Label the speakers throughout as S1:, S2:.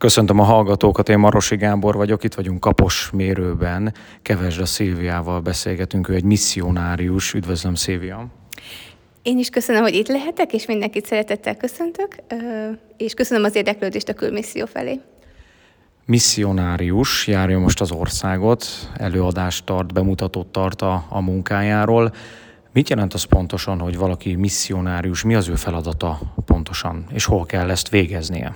S1: Köszöntöm a hallgatókat, én Marosi Gábor vagyok, itt vagyunk Kapos mérőben, Kevesre Szilviával beszélgetünk, ő egy misszionárius. Üdvözlöm, Szilvia!
S2: Én is köszönöm, hogy itt lehetek, és mindenkit szeretettel köszöntök, és köszönöm az érdeklődést a külmisszió felé.
S1: Misszionárius járja most az országot, előadást tart, bemutatót tart a, a munkájáról. Mit jelent az pontosan, hogy valaki misszionárius, mi az ő feladata pontosan, és hol kell ezt végeznie?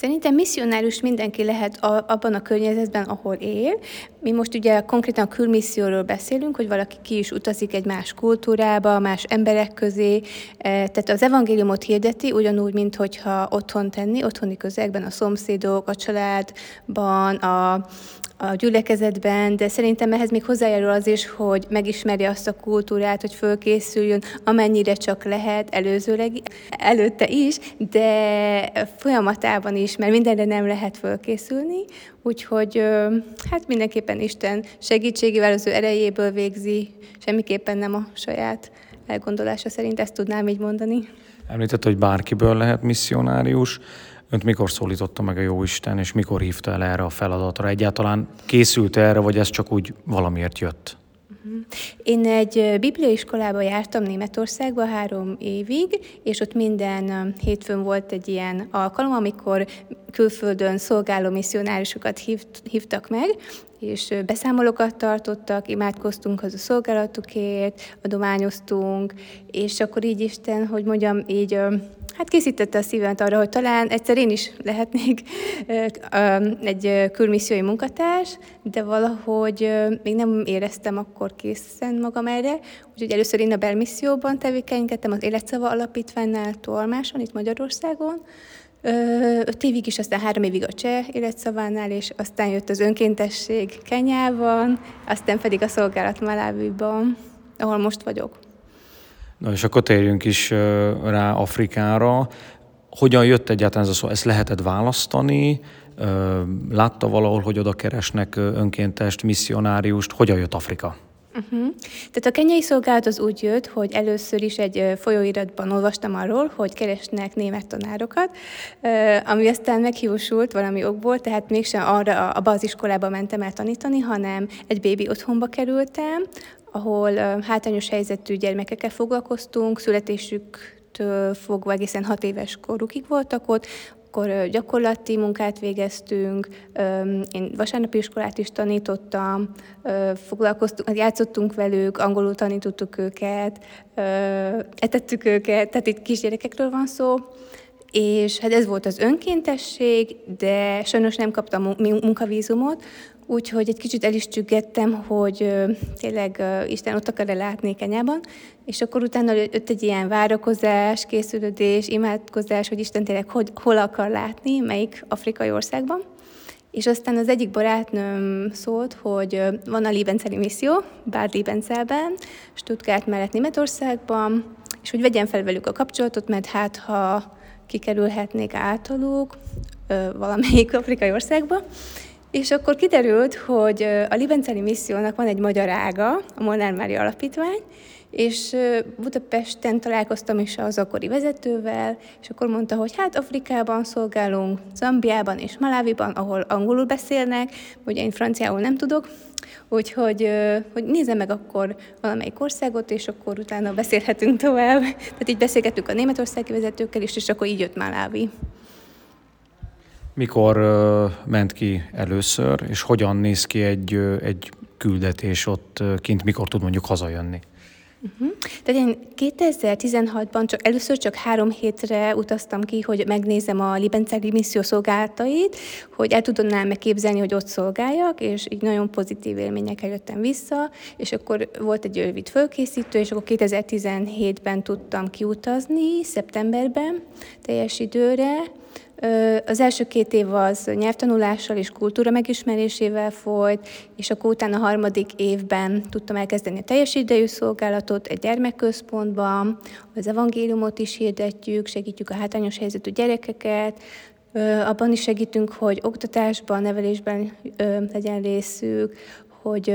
S2: Szerintem misszionárius mindenki lehet a, abban a környezetben, ahol él. Mi most ugye konkrétan a külmisszióról beszélünk, hogy valaki ki is utazik egy más kultúrába, más emberek közé. E, tehát az evangéliumot hirdeti, ugyanúgy, mint hogyha otthon tenni, otthoni közegben, a szomszédok, a családban, a, a gyülekezetben, de szerintem ehhez még hozzájárul az is, hogy megismerje azt a kultúrát, hogy fölkészüljön, amennyire csak lehet előzőleg, előtte is, de folyamatában is, mert mindenre nem lehet fölkészülni, úgyhogy hát mindenképpen Isten segítségével, az ő erejéből végzi, semmiképpen nem a saját elgondolása szerint, ezt tudnám így mondani.
S1: Említett, hogy bárkiből lehet misszionárius. Önt mikor szólította meg a Jóisten, és mikor hívta el erre a feladatra? Egyáltalán készült erre, vagy ez csak úgy valamiért jött?
S2: Mhm. Én egy bibliaiskolába jártam Németországba három évig, és ott minden hétfőn volt egy ilyen alkalom, amikor külföldön szolgáló misszionárisokat hívtak meg, és beszámolókat tartottak, imádkoztunk az a szolgálatukért, adományoztunk, és akkor így Isten, hogy mondjam, így hát készítette a szívemet arra, hogy talán egyszer én is lehetnék egy külmissziói munkatárs, de valahogy még nem éreztem akkor készen magam erre, úgyhogy először én a belmisszióban tevékenykedtem, az Életszava Alapítványnál Tolmáson, itt Magyarországon, öt évig is, aztán három évig a cseh életszavánál, és aztán jött az önkéntesség Kenyában, aztán pedig a szolgálat Maláviban, ahol most vagyok.
S1: Na és akkor térjünk is rá Afrikára. Hogyan jött egyáltalán ez a szó? Ezt lehetett választani? Látta valahol, hogy oda keresnek önkéntest, misszionáriust? Hogyan jött Afrika?
S2: Uh-huh. Tehát a kenyai szolgálat az úgy jött, hogy először is egy folyóiratban olvastam arról, hogy keresnek német tanárokat, ami aztán meghiúsult valami okból, tehát mégsem arra abba az iskolába mentem el tanítani, hanem egy bébi otthonba kerültem, ahol hátrányos helyzetű gyermekekkel foglalkoztunk, születésüktől fogva egészen hat éves korukig voltak ott, akkor gyakorlati munkát végeztünk, én vasárnapi iskolát is tanítottam, foglalkoztunk, játszottunk velük, angolul tanítottuk őket, etettük őket, tehát itt kisgyerekekről van szó, és hát ez volt az önkéntesség, de sajnos nem kaptam munkavízumot, Úgyhogy egy kicsit el is csüggettem, hogy tényleg Isten ott akar-e látni Kenyában, és akkor utána jött egy ilyen várakozás, készülődés, imádkozás, hogy Isten tényleg hogy, hol akar látni, melyik afrikai országban. És aztán az egyik barátnőm szólt, hogy van a Liebenceli misszió, Bad Liebenzelben, Stuttgart mellett Németországban, és hogy vegyen fel velük a kapcsolatot, mert hát ha kikerülhetnék általuk valamelyik afrikai országba, és akkor kiderült, hogy a Libenceli missziónak van egy magyar ága, a Molnár Mária Alapítvány, és Budapesten találkoztam is az akkori vezetővel, és akkor mondta, hogy hát Afrikában szolgálunk, Zambiában és Maláviban, ahol angolul beszélnek, ugye én franciául nem tudok, úgyhogy hogy nézze meg akkor valamelyik országot, és akkor utána beszélhetünk tovább. Tehát így beszélgettük a németországi vezetőkkel is, és akkor így jött Malávi.
S1: Mikor ment ki először, és hogyan néz ki egy, egy küldetés ott kint, mikor tud mondjuk hazajönni?
S2: Uh-huh. Tehát én 2016-ban csak először csak három hétre utaztam ki, hogy megnézem a Libencegi misszió szolgálatait, hogy el tudnám megképzelni, hogy ott szolgáljak, és így nagyon pozitív élményekkel jöttem vissza, és akkor volt egy rövid fölkészítő, és akkor 2017-ben tudtam kiutazni, szeptemberben, teljes időre, az első két év az nyelvtanulással és kultúra megismerésével folyt, és akkor utána a harmadik évben tudtam elkezdeni a teljes idejű szolgálatot egy gyermekközpontban, az evangéliumot is hirdetjük, segítjük a hátrányos helyzetű gyerekeket, abban is segítünk, hogy oktatásban, nevelésben legyen részük, hogy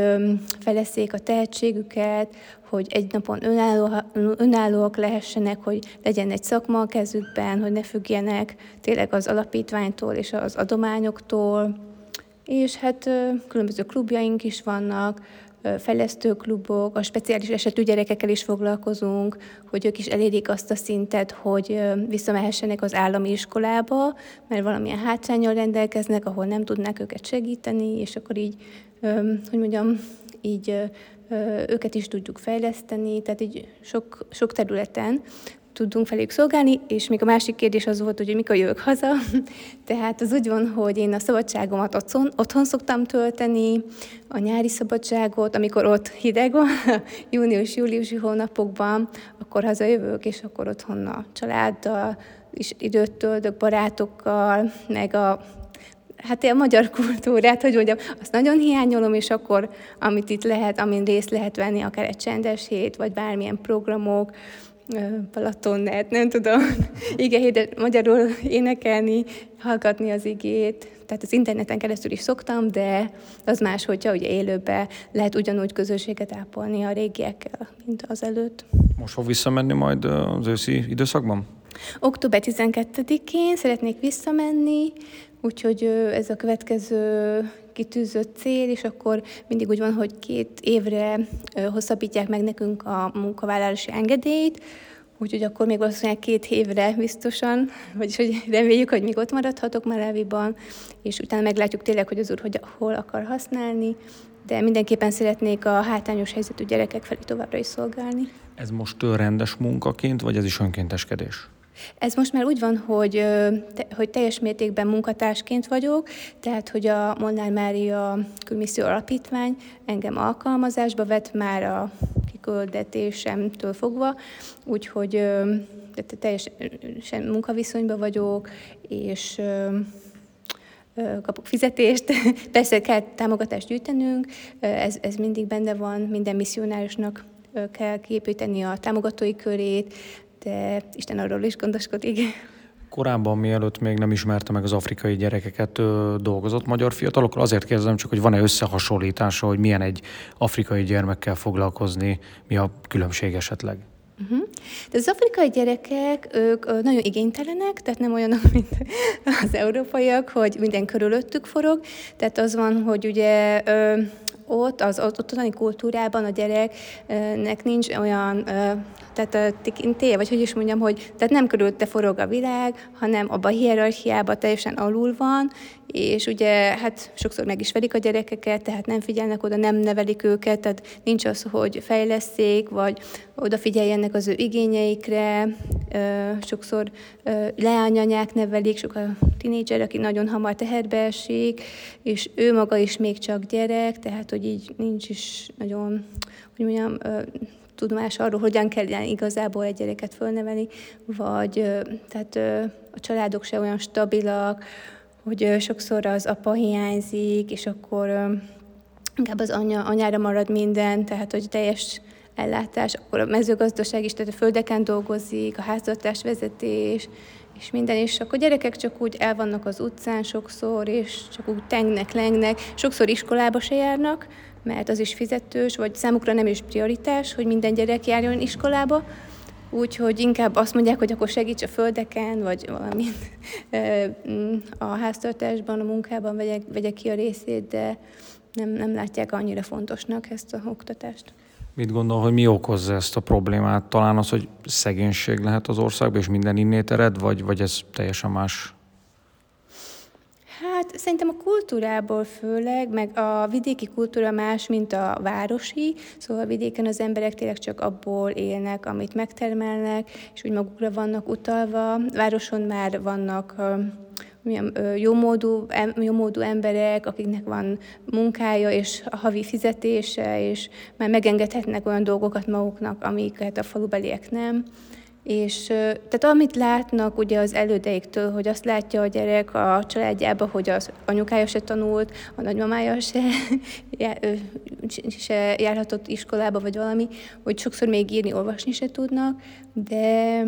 S2: feleszék a tehetségüket, hogy egy napon önálló, önállóak lehessenek, hogy legyen egy szakma a kezükben, hogy ne függjenek tényleg az alapítványtól és az adományoktól. És hát különböző klubjaink is vannak, fejlesztőklubok, a speciális esetű gyerekekkel is foglalkozunk, hogy ők is elérik azt a szintet, hogy visszamehessenek az állami iskolába, mert valamilyen hátrányal rendelkeznek, ahol nem tudnák őket segíteni, és akkor így, hogy mondjam, így őket is tudjuk fejleszteni, tehát így sok, sok területen tudunk felük szolgálni, és még a másik kérdés az volt, hogy mikor jövök haza. Tehát az úgy van, hogy én a szabadságomat otthon, otthon szoktam tölteni, a nyári szabadságot, amikor ott hideg van, június-júliusi hónapokban, akkor hazajövök, és akkor otthon a családdal is időt töltök, barátokkal, meg a hát a magyar kultúrát, hogy mondjam, azt nagyon hiányolom, és akkor, amit itt lehet, amin részt lehet venni, akár egy csendes hét, vagy bármilyen programok, Balatonnet, nem tudom, ige magyarul énekelni, hallgatni az igét, tehát az interneten keresztül is szoktam, de az más, hogyha ugye élőbe lehet ugyanúgy közösséget ápolni a régiekkel, mint az előtt.
S1: Most fog visszamenni majd az őszi időszakban?
S2: Október 12-én szeretnék visszamenni, úgyhogy ez a következő kitűzött cél, és akkor mindig úgy van, hogy két évre hosszabbítják meg nekünk a munkavállalási engedélyt, úgyhogy akkor még valószínűleg két évre biztosan, vagyis hogy reméljük, hogy még ott maradhatok Malawiban, és utána meglátjuk tényleg, hogy az úr hogy, hol akar használni, de mindenképpen szeretnék a hátrányos helyzetű gyerekek felé továbbra is szolgálni.
S1: Ez most rendes munkaként, vagy ez is önkénteskedés?
S2: Ez most már úgy van, hogy, hogy teljes mértékben munkatársként vagyok, tehát hogy a Molnár Mária Külmisszió Alapítvány engem alkalmazásba vett már a kiküldetésemtől fogva, úgyhogy tehát teljesen munkaviszonyban vagyok, és kapok fizetést, persze kell támogatást gyűjtenünk, ez, ez mindig benne van, minden misszionárosnak kell képíteni a támogatói körét, de Isten arról is gondoskodik.
S1: Korábban, mielőtt még nem ismerte meg az afrikai gyerekeket, dolgozott magyar fiatalokkal. Azért kérdezem csak, hogy van-e összehasonlítása, hogy milyen egy afrikai gyermekkel foglalkozni, mi a különbség esetleg?
S2: Uh-huh. De az afrikai gyerekek, ők nagyon igénytelenek, tehát nem olyanok, mint az európaiak, hogy minden körülöttük forog. Tehát az van, hogy ugye ott, az ottani kultúrában a gyereknek nincs olyan tehát téje, vagy hogy is mondjam, hogy tehát nem körülötte forog a világ, hanem abban a hierarchiában teljesen alul van, és ugye hát sokszor meg is verik a gyerekeket, tehát nem figyelnek oda, nem nevelik őket, tehát nincs az, hogy fejleszték, vagy odafigyeljenek az ő igényeikre, sokszor leányanyák nevelik, sok a tinédzser, aki nagyon hamar teherbe esik, és ő maga is még csak gyerek, tehát hogy így nincs is nagyon, hogy mondjam, tudomás arról, hogyan kell igazából egy gyereket fölnevelni, vagy tehát a családok se olyan stabilak, hogy sokszor az apa hiányzik, és akkor inkább az anya, anyára marad minden, tehát hogy teljes ellátás, akkor a mezőgazdaság is, tehát a földeken dolgozik, a háztartás vezetés, és minden, és akkor gyerekek csak úgy el vannak az utcán sokszor, és csak úgy tengnek, lengnek, sokszor iskolába se járnak, mert az is fizetős, vagy számukra nem is prioritás, hogy minden gyerek járjon iskolába, úgyhogy inkább azt mondják, hogy akkor segíts a földeken, vagy valami a háztartásban, a munkában vegyek, vegyek ki a részét, de nem, nem látják annyira fontosnak ezt a oktatást.
S1: Mit gondol, hogy mi okozza ezt a problémát? Talán az, hogy szegénység lehet az országban, és minden innét ered, vagy, vagy ez teljesen más
S2: Hát szerintem a kultúrából főleg, meg a vidéki kultúra más, mint a városi, szóval a vidéken az emberek tényleg csak abból élnek, amit megtermelnek, és úgy magukra vannak utalva. Városon már vannak jómódú, jómódú emberek, akiknek van munkája és a havi fizetése, és már megengedhetnek olyan dolgokat maguknak, amiket a falubeliek nem. És tehát amit látnak ugye az elődeiktől, hogy azt látja a gyerek a családjába, hogy az anyukája se tanult, a nagymamája se, se járhatott iskolába, vagy valami, hogy sokszor még írni, olvasni se tudnak, de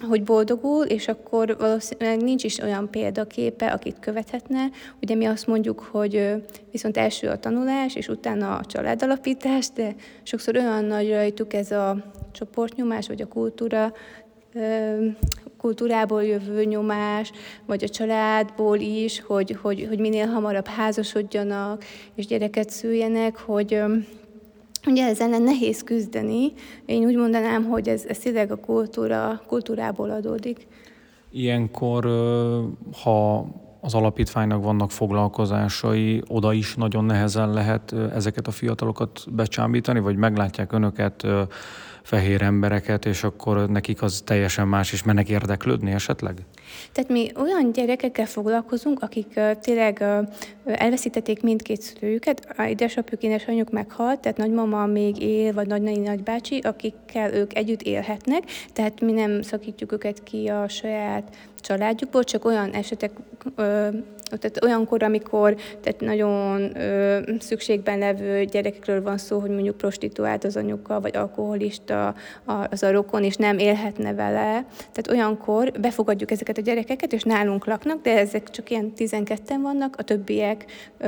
S2: hogy boldogul, és akkor valószínűleg nincs is olyan példaképe, akit követhetne. Ugye mi azt mondjuk, hogy viszont első a tanulás, és utána a családalapítás, de sokszor olyan nagy rajtuk ez a csoportnyomás, vagy a kultúra, kultúrából jövő nyomás, vagy a családból is, hogy, hogy, hogy minél hamarabb házasodjanak, és gyereket szüljenek, hogy, Ugye ezzel nehéz küzdeni. Én úgy mondanám, hogy ez, ez tényleg a kultúra, kultúrából adódik.
S1: Ilyenkor, ha az alapítványnak vannak foglalkozásai, oda is nagyon nehezen lehet ezeket a fiatalokat becsábítani, vagy meglátják önöket fehér embereket, és akkor nekik az teljesen más, és mennek érdeklődni esetleg?
S2: Tehát mi olyan gyerekekkel foglalkozunk, akik tényleg elveszítették mindkét szülőjüket, a édesapjuk, édesanyjuk meghalt, tehát nagymama még él, vagy nagynai nagybácsi, akikkel ők együtt élhetnek, tehát mi nem szakítjuk őket ki a saját családjukból, csak olyan esetek tehát olyankor, amikor tehát nagyon ö, szükségben levő gyerekekről van szó, hogy mondjuk prostituált az anyuka, vagy alkoholista az a rokon, és nem élhetne vele. Tehát olyankor befogadjuk ezeket a gyerekeket, és nálunk laknak, de ezek csak ilyen 12-en vannak, a többiek, ö,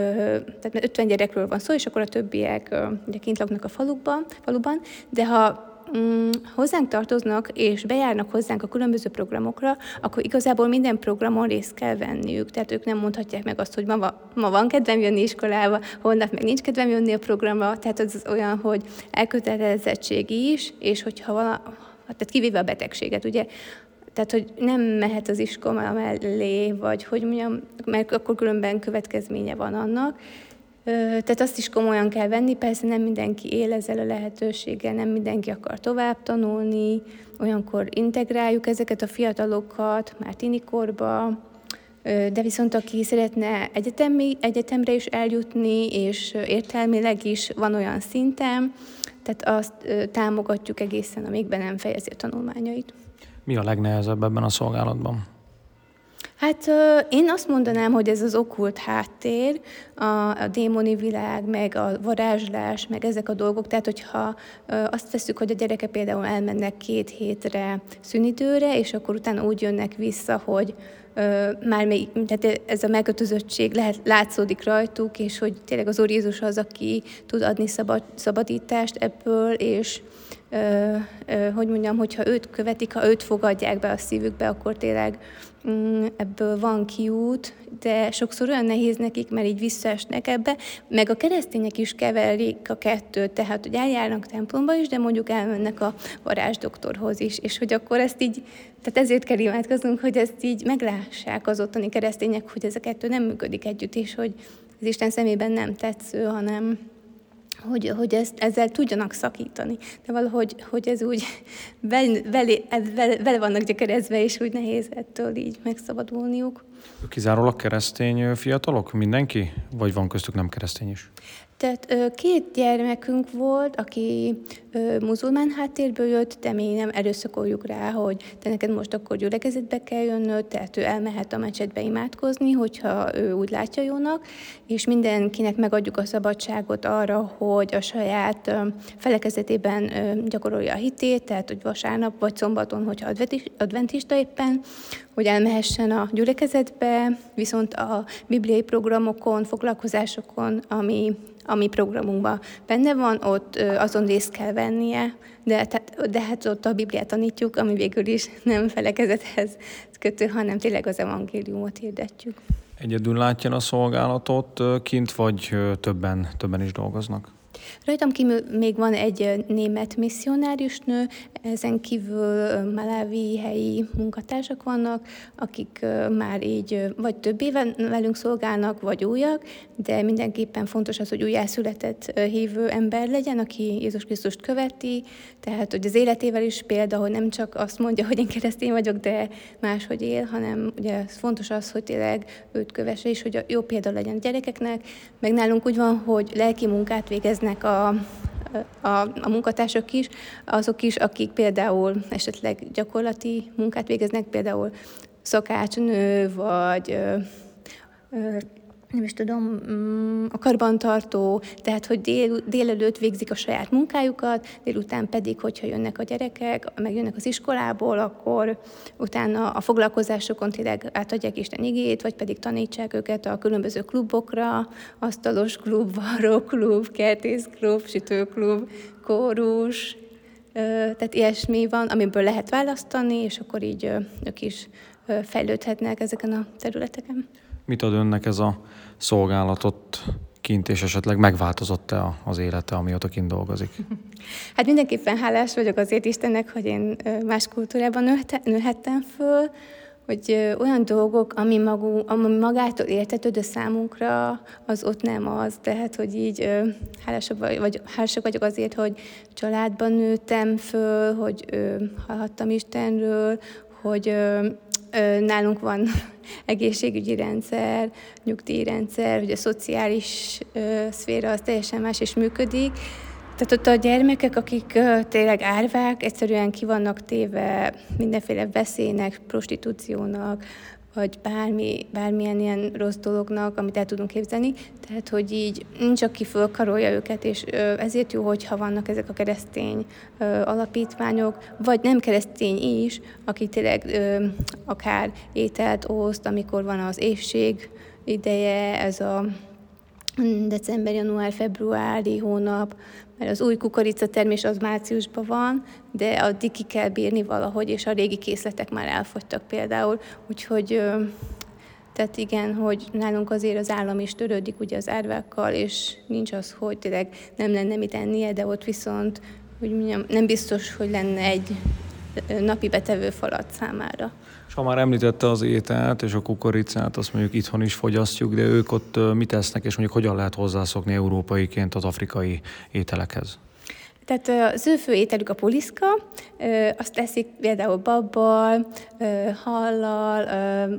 S2: tehát 50 gyerekről van szó, és akkor a többiek ö, ugye kint laknak a falukban, faluban, de ha mm, hozzánk tartoznak és bejárnak hozzánk a különböző programokra, akkor igazából minden programon részt kell venniük. Tehát ők nem mondhatják meg azt, hogy ma, ma van kedvem jönni iskolába, holnap meg nincs kedvem jönni a programra. Tehát az olyan, hogy elkötelezettség is, és hogyha vala, tehát kivéve a betegséget, ugye, tehát, hogy nem mehet az iskola mellé, vagy hogy mondjam, mert akkor különben következménye van annak, tehát azt is komolyan kell venni, persze nem mindenki él ezzel a lehetőséggel, nem mindenki akar tovább tanulni, olyankor integráljuk ezeket a fiatalokat már tinikorba, de viszont aki szeretne egyetemi, egyetemre is eljutni, és értelmileg is van olyan szinten, tehát azt támogatjuk egészen, amíg be nem fejezi a tanulmányait.
S1: Mi a legnehezebb ebben a szolgálatban?
S2: Hát én azt mondanám, hogy ez az okult háttér, a, a démoni világ, meg a varázslás, meg ezek a dolgok. Tehát, hogyha azt veszük, hogy a gyerekek például elmennek két hétre szünidőre, és akkor utána úgy jönnek vissza, hogy már még, tehát ez a megkötözöttség lehet, látszódik rajtuk, és hogy tényleg az Úr Jézus az, aki tud adni szabad, szabadítást ebből, és ö, ö, hogy mondjam, hogyha őt követik, ha őt fogadják be a szívükbe, akkor tényleg ebből van kiút, de sokszor olyan nehéz nekik, mert így visszaesnek ebbe, meg a keresztények is keverik a kettőt, tehát hogy eljárnak templomba is, de mondjuk elmennek a varázsdoktorhoz is, és hogy akkor ezt így, tehát ezért kell imádkoznunk, hogy ezt így meglássák az ottani keresztények, hogy ez a kettő nem működik együtt, és hogy az Isten szemében nem tetsző, hanem hogy, hogy ezt, ezzel tudjanak szakítani. De valahogy hogy ez úgy vele, vele, vele vannak gyökerezve, és úgy nehéz ettől így megszabadulniuk.
S1: Kizárólag keresztény fiatalok? Mindenki? Vagy van köztük nem keresztény is?
S2: Tehát két gyermekünk volt, aki muzulmán háttérből jött, de mi nem erőszakoljuk rá, hogy te neked most akkor gyülekezetbe kell jönnöd, tehát ő elmehet a mecsetbe imádkozni, hogyha ő úgy látja jónak, és mindenkinek megadjuk a szabadságot arra, hogy a saját felekezetében gyakorolja a hitét, tehát hogy vasárnap vagy szombaton, hogyha adventista éppen, hogy elmehessen a gyülekezetbe, viszont a bibliai programokon, foglalkozásokon, ami a mi programunkban benne van, ott azon részt kell vennie, de, tehát, de hát ott a Bibliát tanítjuk, ami végül is nem felekezethez kötő, hanem tényleg az evangéliumot hirdetjük.
S1: Egyedül látja a szolgálatot kint, vagy többen, többen is dolgoznak?
S2: Rajtam kívül még van egy német misszionárius nő, ezen kívül malawi helyi munkatársak vannak, akik már így vagy több éven velünk szolgálnak, vagy újak, de mindenképpen fontos az, hogy újjászületett hívő ember legyen, aki Jézus Krisztust követi, tehát hogy az életével is példa, hogy nem csak azt mondja, hogy én keresztény vagyok, de máshogy él, hanem ugye fontos az, hogy tényleg őt kövesse, és hogy a jó példa legyen a gyerekeknek, meg nálunk úgy van, hogy lelki munkát végeznek a a, a munkatársak is, azok is, akik például esetleg gyakorlati munkát végeznek, például szakácsnő, vagy nem is tudom, mm, a karbantartó, tehát hogy dél, délelőtt végzik a saját munkájukat, délután pedig, hogyha jönnek a gyerekek, meg jönnek az iskolából, akkor utána a foglalkozásokon tényleg átadják Isten igét, vagy pedig tanítsák őket a különböző klubokra, asztalos klub, varróklub, kertészklub, sütőklub, kórus, tehát ilyesmi van, amiből lehet választani, és akkor így ők is fejlődhetnek ezeken a területeken.
S1: Mit ad önnek ez a szolgálatot kint, és esetleg megváltozott-e az élete, amióta kint dolgozik?
S2: Hát mindenképpen hálás vagyok azért Istennek, hogy én más kultúrában nőhettem föl, hogy olyan dolgok, ami, magú, ami magától értetődő számunkra, az ott nem az. Tehát, hogy így hálásak, vagy, hálásak vagyok azért, hogy családban nőttem föl, hogy hallhattam Istenről, hogy nálunk van egészségügyi rendszer, nyugdíjrendszer, hogy a szociális szféra az teljesen más és működik. Tehát ott a gyermekek, akik tényleg árvák, egyszerűen ki vannak téve mindenféle veszélynek, prostitúciónak, vagy bármi, bármilyen ilyen rossz dolognak, amit el tudunk képzelni. Tehát, hogy így nincs, aki fölkarolja őket, és ezért jó, hogyha vannak ezek a keresztény alapítványok, vagy nem keresztény is, aki tényleg akár ételt oszt, amikor van az évség ideje, ez a december, január, februári hónap, mert az új kukoricatermés az márciusban van, de addig ki kell bírni valahogy, és a régi készletek már elfogytak például, úgyhogy tehát igen, hogy nálunk azért az állam is törődik ugye az árvákkal, és nincs az, hogy tényleg nem lenne mit ennie, de ott viszont hogy mondjam, nem biztos, hogy lenne egy napi betevő falat számára.
S1: És ha már említette az ételt és a kukoricát, azt mondjuk itthon is fogyasztjuk, de ők ott mit esznek, és mondjuk hogyan lehet hozzászokni európaiként az afrikai ételekhez?
S2: Tehát az ő fő ételük a puliszka, azt teszik például babbal, hallal,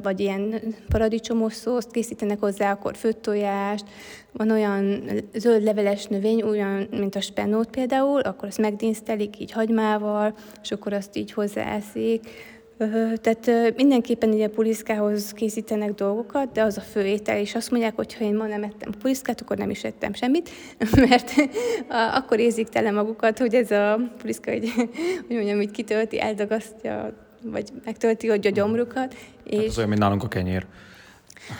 S2: vagy ilyen paradicsomos szószt készítenek hozzá, akkor főtt tojást, van olyan zöld leveles növény, olyan, mint a spenót például, akkor azt megdínsztelik így hagymával, és akkor azt így hozzáeszik tehát mindenképpen ugye puliszkához készítenek dolgokat, de az a fő étel, és azt mondják, hogy ha én ma nem ettem puliszkát, akkor nem is ettem semmit, mert akkor érzik tele magukat, hogy ez a puliszka, hogy, hogy mondjam, hogy kitölti, eldagasztja, vagy megtölti hogy a gyomrukat.
S1: És... Hát az olyan, mint nálunk a kenyér.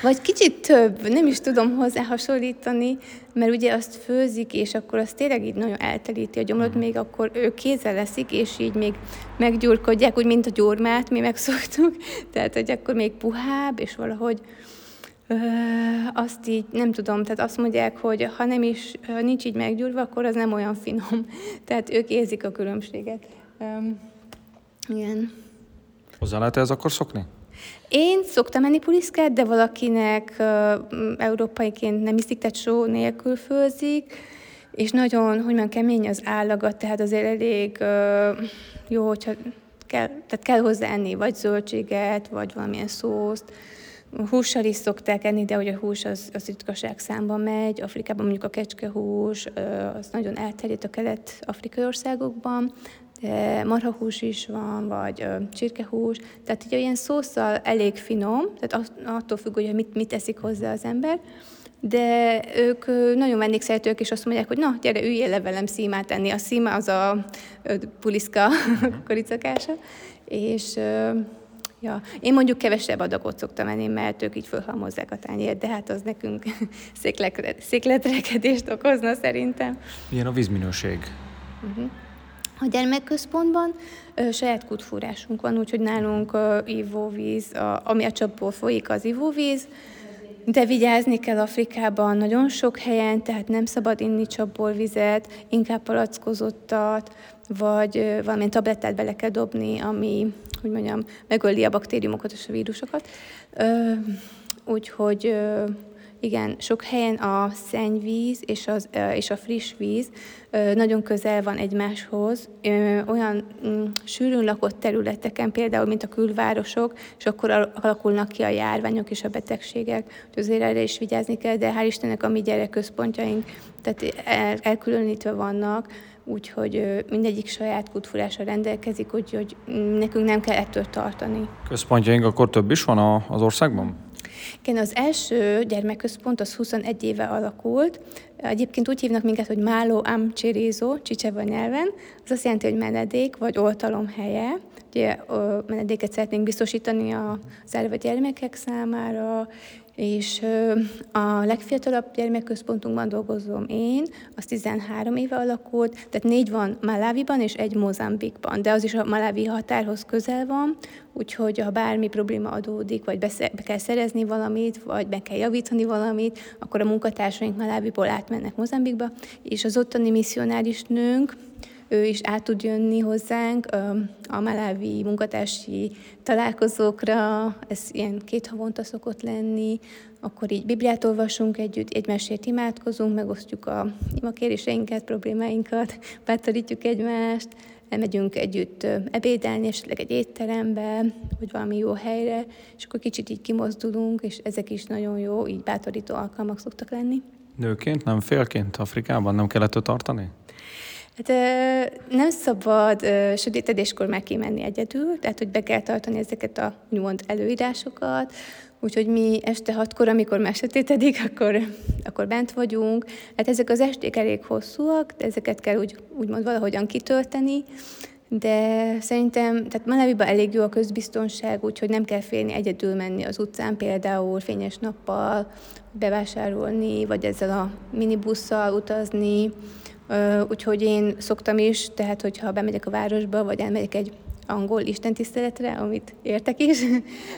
S2: Vagy kicsit több, nem is tudom hozzá hasonlítani, mert ugye azt főzik, és akkor az tényleg így nagyon eltelíti a gyomrot, még akkor ő kézzel leszik, és így még meggyurkodják, úgy, mint a gyurmát mi megszoktuk, tehát, hogy akkor még puhább, és valahogy ö, azt így, nem tudom, tehát azt mondják, hogy ha nem is, nincs így meggyúrva, akkor az nem olyan finom. Tehát ők érzik a különbséget. Ö, igen.
S1: Hozzá lehet ez akkor szokni?
S2: Én szoktam menni puliszkát, de valakinek uh, európaiként nem iszik, tehát só nélkül főzik, és nagyon, hogy mondjam, kemény az állaga, tehát azért elég uh, jó, hogyha kell, tehát kell hozzá enni vagy zöldséget, vagy valamilyen szószt. Hússal is szokták enni, de hogy a hús az, az ritkaság számba megy. Afrikában mondjuk a kecskehús, az nagyon elterjedt a kelet-afrikai országokban, marhahús is van, vagy csirkehús, tehát ugye ilyen szószal elég finom, tehát attól függ, hogy mit, mit eszik hozzá az ember, de ők nagyon vendégszeretők, és azt mondják, hogy na, gyere, üljél le velem szímát enni. A szíma az a puliszka koricakása, és Ja, én mondjuk kevesebb adagot szoktam enni, mert ők így fölhalmozzák a tányért, de hát az nekünk székletrekedést okozna szerintem.
S1: Milyen a vízminőség?
S2: Uh-huh. A gyermekközpontban ö, saját kútfúrásunk van, úgyhogy nálunk ö, ivóvíz, a, ami a csapból folyik az ivóvíz, de vigyázni kell Afrikában nagyon sok helyen, tehát nem szabad inni csapból vizet, inkább palackozottat, vagy ö, valamilyen tablettát bele kell dobni, ami, hogy mondjam, megöli a baktériumokat és a vírusokat. Ö, úgyhogy ö, igen, sok helyen a szennyvíz és, az, és a friss víz nagyon közel van egymáshoz, olyan mm, sűrűn lakott területeken, például, mint a külvárosok, és akkor alakulnak ki a járványok és a betegségek, hogy azért erre is vigyázni kell, de hál' Istennek a mi gyerekközpontjaink, tehát elkülönítve vannak, úgyhogy mindegyik saját kutfurása rendelkezik, úgyhogy nekünk nem kell ettől tartani.
S1: Központjaink akkor több is van az országban?
S2: Igen, az első gyermekközpont az 21 éve alakult. Egyébként úgy hívnak minket, hogy Máló Am Csirizó, Csicseva nyelven. Az azt jelenti, hogy menedék vagy oltalom helye. Ugye menedéket szeretnénk biztosítani az elve gyermekek számára, és a legfiatalabb gyermekközpontunkban dolgozom én, az 13 éve alakult, tehát négy van Maláviban és egy Mozambikban, de az is a malávi határhoz közel van, úgyhogy ha bármi probléma adódik, vagy be kell szerezni valamit, vagy be kell javítani valamit, akkor a munkatársaink Maláviból átmennek Mozambikba, és az ottani misszionáris nőnk, ő is át tud jönni hozzánk a malávi munkatársi találkozókra, ez ilyen két havonta szokott lenni, akkor így Bibliát olvasunk együtt, egymásért imádkozunk, megosztjuk a imakéréseinket, problémáinkat, bátorítjuk egymást, elmegyünk együtt ebédelni, esetleg egy étterembe, vagy valami jó helyre, és akkor kicsit így kimozdulunk, és ezek is nagyon jó, így bátorító alkalmak szoktak lenni.
S1: Nőként, nem félként Afrikában nem kellett tartani?
S2: Hát nem szabad sötétedéskor már kimenni egyedül, tehát hogy be kell tartani ezeket a úgymond előírásokat, úgyhogy mi este hatkor, amikor már sötétedik, akkor, akkor bent vagyunk. Hát ezek az esték elég hosszúak, de ezeket kell úgy, úgymond valahogyan kitölteni, de szerintem, tehát Malawiban elég jó a közbiztonság, úgyhogy nem kell félni egyedül menni az utcán, például fényes nappal bevásárolni, vagy ezzel a minibusszal utazni, Úgyhogy én szoktam is, tehát hogyha bemegyek a városba, vagy elmegyek egy angol istentiszteletre, amit értek is,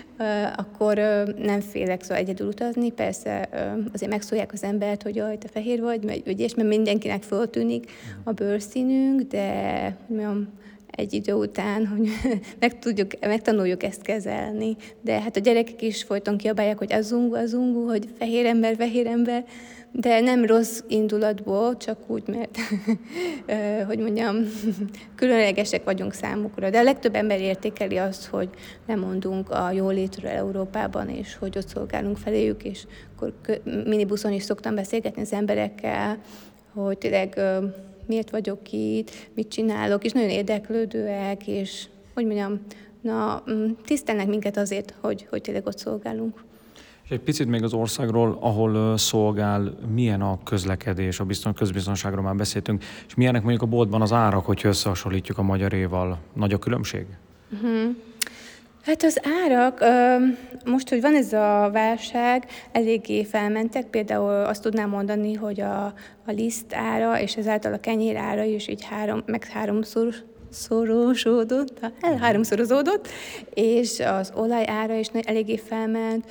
S2: akkor nem félek szóval egyedül utazni. Persze azért megszólják az embert, hogy jaj, te fehér vagy, vagy ügyes, mert mindenkinek föltűnik a bőrszínünk, de mondjam, egy idő után, hogy meg tudjuk, megtanuljuk ezt kezelni. De hát a gyerekek is folyton kiabálják, hogy azungu, azungu, hogy fehér ember, fehér ember, de nem rossz indulatból, csak úgy, mert, hogy mondjam, különlegesek vagyunk számukra. De a legtöbb ember értékeli azt, hogy lemondunk a jólétről Európában, és hogy ott szolgálunk feléjük, és akkor minibuszon is szoktam beszélgetni az emberekkel, hogy tényleg miért vagyok itt, mit csinálok, és nagyon érdeklődőek, és hogy mondjam, na, mm, tisztelnek minket azért, hogy, hogy tényleg ott szolgálunk.
S1: Egy picit még az országról, ahol szolgál, milyen a közlekedés, a bizton, közbiztonságról már beszéltünk, és milyenek mondjuk a boltban az árak, hogyha összehasonlítjuk a magyaréval? Nagy a különbség?
S2: Uh-huh. Hát az árak, most, hogy van ez a válság, eléggé felmentek. Például azt tudnám mondani, hogy a, a liszt ára és ezáltal a kenyér ára is így három, meg háromszor szorosodott, el háromszorozódott, és az olaj ára is eléggé felment.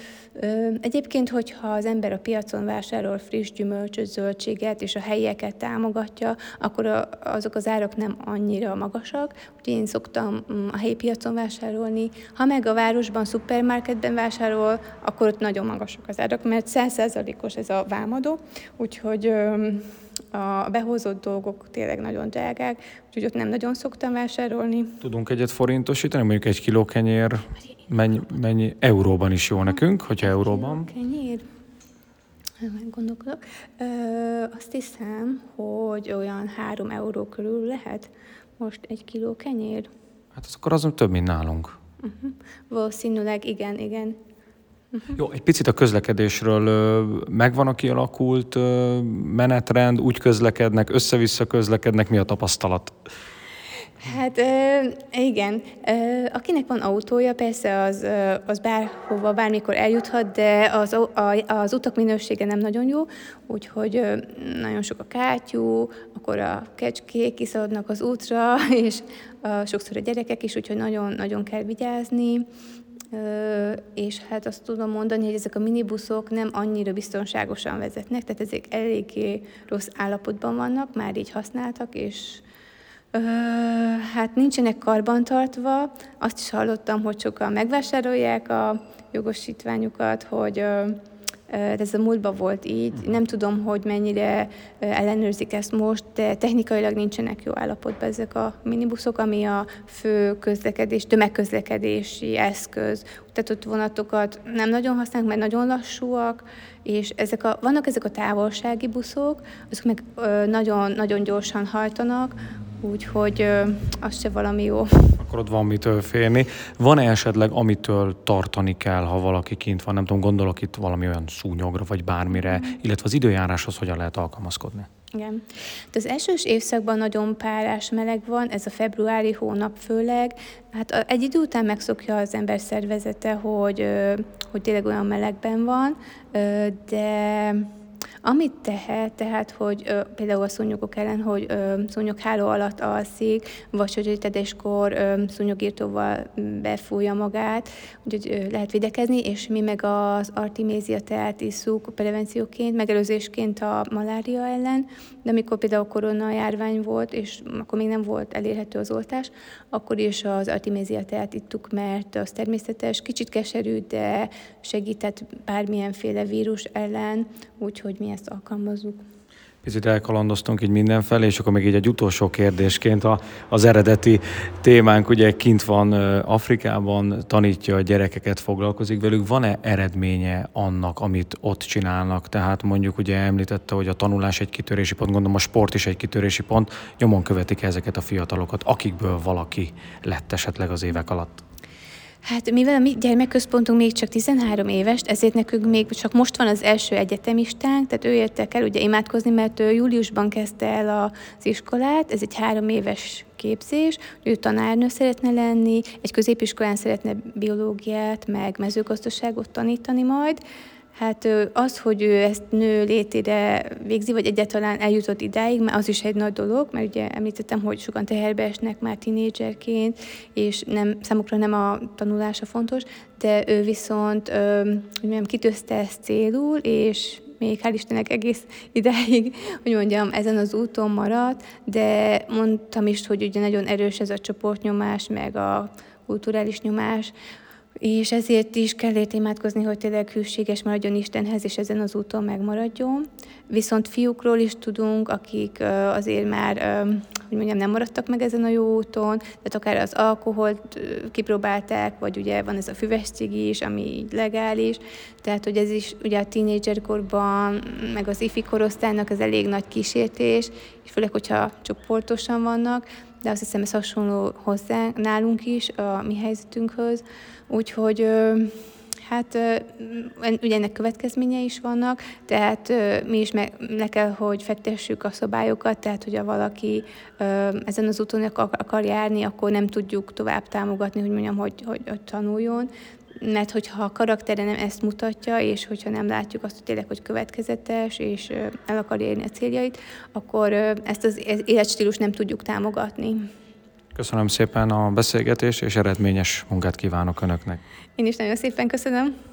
S2: Egyébként, hogyha az ember a piacon vásárol friss gyümölcsöt, zöldséget, és a helyieket támogatja, akkor azok az árak nem annyira magasak. Úgyhogy én szoktam mm, a helyi piacon vásárolni. Ha meg a városban, szupermarketben vásárol, akkor ott nagyon magasak az árak, mert százszázalékos ez a vámadó, úgyhogy a behozott dolgok tényleg nagyon drágák, úgyhogy ott nem nagyon szoktam vásárolni.
S1: Tudunk egyet forintosítani, mondjuk egy kiló kenyér, mennyi, mennyi euróban is jó nekünk, hogyha euróban?
S2: Kenyér? Gondolkodok. Ö, azt hiszem, hogy olyan három euró körül lehet most egy kiló kenyér.
S1: Hát az akkor azon több, mint nálunk.
S2: Uh-huh. Valószínűleg igen, igen.
S1: Uh-huh. Jó, egy picit a közlekedésről megvan a kialakult menetrend, úgy közlekednek, össze-vissza közlekednek, mi a tapasztalat?
S2: Hát igen, akinek van autója, persze az, az bárhova, bármikor eljuthat, de az, az utak minősége nem nagyon jó, úgyhogy nagyon sok a kátyú, akkor a kecskék kiszaladnak az útra, és sokszor a gyerekek is, úgyhogy nagyon-nagyon kell vigyázni és hát azt tudom mondani, hogy ezek a minibuszok nem annyira biztonságosan vezetnek, tehát ezek eléggé rossz állapotban vannak, már így használtak, és hát nincsenek karbantartva. Azt is hallottam, hogy sokan megvásárolják a jogosítványukat, hogy ez a múltban volt így. Nem tudom, hogy mennyire ellenőrzik ezt most, de technikailag nincsenek jó állapotban ezek a minibuszok, ami a fő közlekedés, tömegközlekedési eszköz. oktatott vonatokat nem nagyon használnak, mert nagyon lassúak, és ezek a, vannak ezek a távolsági buszok, azok meg nagyon, nagyon gyorsan hajtanak, úgyhogy az se valami jó.
S1: Akkor ott van mitől félni. Van-e esetleg, amitől tartani kell, ha valaki kint van? Nem tudom, gondolok itt valami olyan szúnyogra, vagy bármire, illetve az időjáráshoz hogyan lehet alkalmazkodni?
S2: Igen. De az elsős évszakban nagyon párás meleg van, ez a februári hónap főleg. Hát egy idő után megszokja az ember szervezete, hogy, hogy tényleg olyan melegben van, de amit tehet, tehát, hogy ö, például a szúnyogok ellen, hogy ö, szúnyogháló alatt alszik, vagy hogy sötétedéskor szúnyogírtóval befújja magát, úgyhogy ö, lehet videkezni, és mi meg az artimézia teát isszuk prevencióként, megelőzésként a malária ellen, de amikor például korona járvány volt, és akkor még nem volt elérhető az oltás, akkor is az artimézia teát ittuk, mert az természetes, kicsit keserű, de segített bármilyenféle vírus ellen, úgyhogy mi ezt alkalmazzuk.
S1: Picit elkalandoztunk így mindenfelé, és akkor még így egy utolsó kérdésként a, az eredeti témánk ugye kint van Afrikában, tanítja a gyerekeket, foglalkozik velük. Van-e eredménye annak, amit ott csinálnak? Tehát mondjuk ugye említette, hogy a tanulás egy kitörési pont, gondolom a sport is egy kitörési pont. Nyomon követik ezeket a fiatalokat, akikből valaki lett esetleg az évek alatt?
S2: Hát mivel a mi gyermekközpontunk még csak 13 éves, ezért nekünk még csak most van az első egyetemistánk, tehát ő értek el ugye imádkozni, mert ő júliusban kezdte el az iskolát, ez egy három éves képzés, ő tanárnő szeretne lenni, egy középiskolán szeretne biológiát, meg mezőgazdaságot tanítani majd, Hát az, hogy ő ezt nő létére végzi, vagy egyáltalán eljutott idáig, mert az is egy nagy dolog, mert ugye említettem, hogy sokan teherbe esnek már tinédzserként, és nem, számukra nem a tanulása fontos, de ő viszont, hogy mondjam, kitözte ezt célul, és még hál' Istennek egész idáig, hogy mondjam, ezen az úton maradt, de mondtam is, hogy ugye nagyon erős ez a csoportnyomás, meg a kulturális nyomás, és ezért is kell imádkozni, hogy tényleg hűséges maradjon Istenhez, és ezen az úton megmaradjon. Viszont fiúkról is tudunk, akik azért már, hogy mondjam, nem maradtak meg ezen a jó úton, tehát akár az alkoholt kipróbálták, vagy ugye van ez a füves is, ami így legális, tehát hogy ez is ugye a tínédzserkorban, meg az ifi korosztálynak ez elég nagy kísértés, és főleg, hogyha csoportosan vannak, de azt hiszem ez hasonló hozzá nálunk is, a mi helyzetünkhöz, úgyhogy Hát ugye ennek következménye is vannak, tehát mi is meg, le kell, hogy fektessük a szabályokat, tehát hogyha valaki ezen az úton akar járni, akkor nem tudjuk tovább támogatni, hogy mondjam, hogy, hogy, hogy tanuljon, mert hogyha a karaktere nem ezt mutatja, és hogyha nem látjuk azt, hogy tényleg, hogy következetes, és el akar érni a céljait, akkor ezt az életstílus nem tudjuk támogatni.
S1: Köszönöm szépen a beszélgetést, és eredményes munkát kívánok Önöknek.
S2: Én is nagyon szépen köszönöm.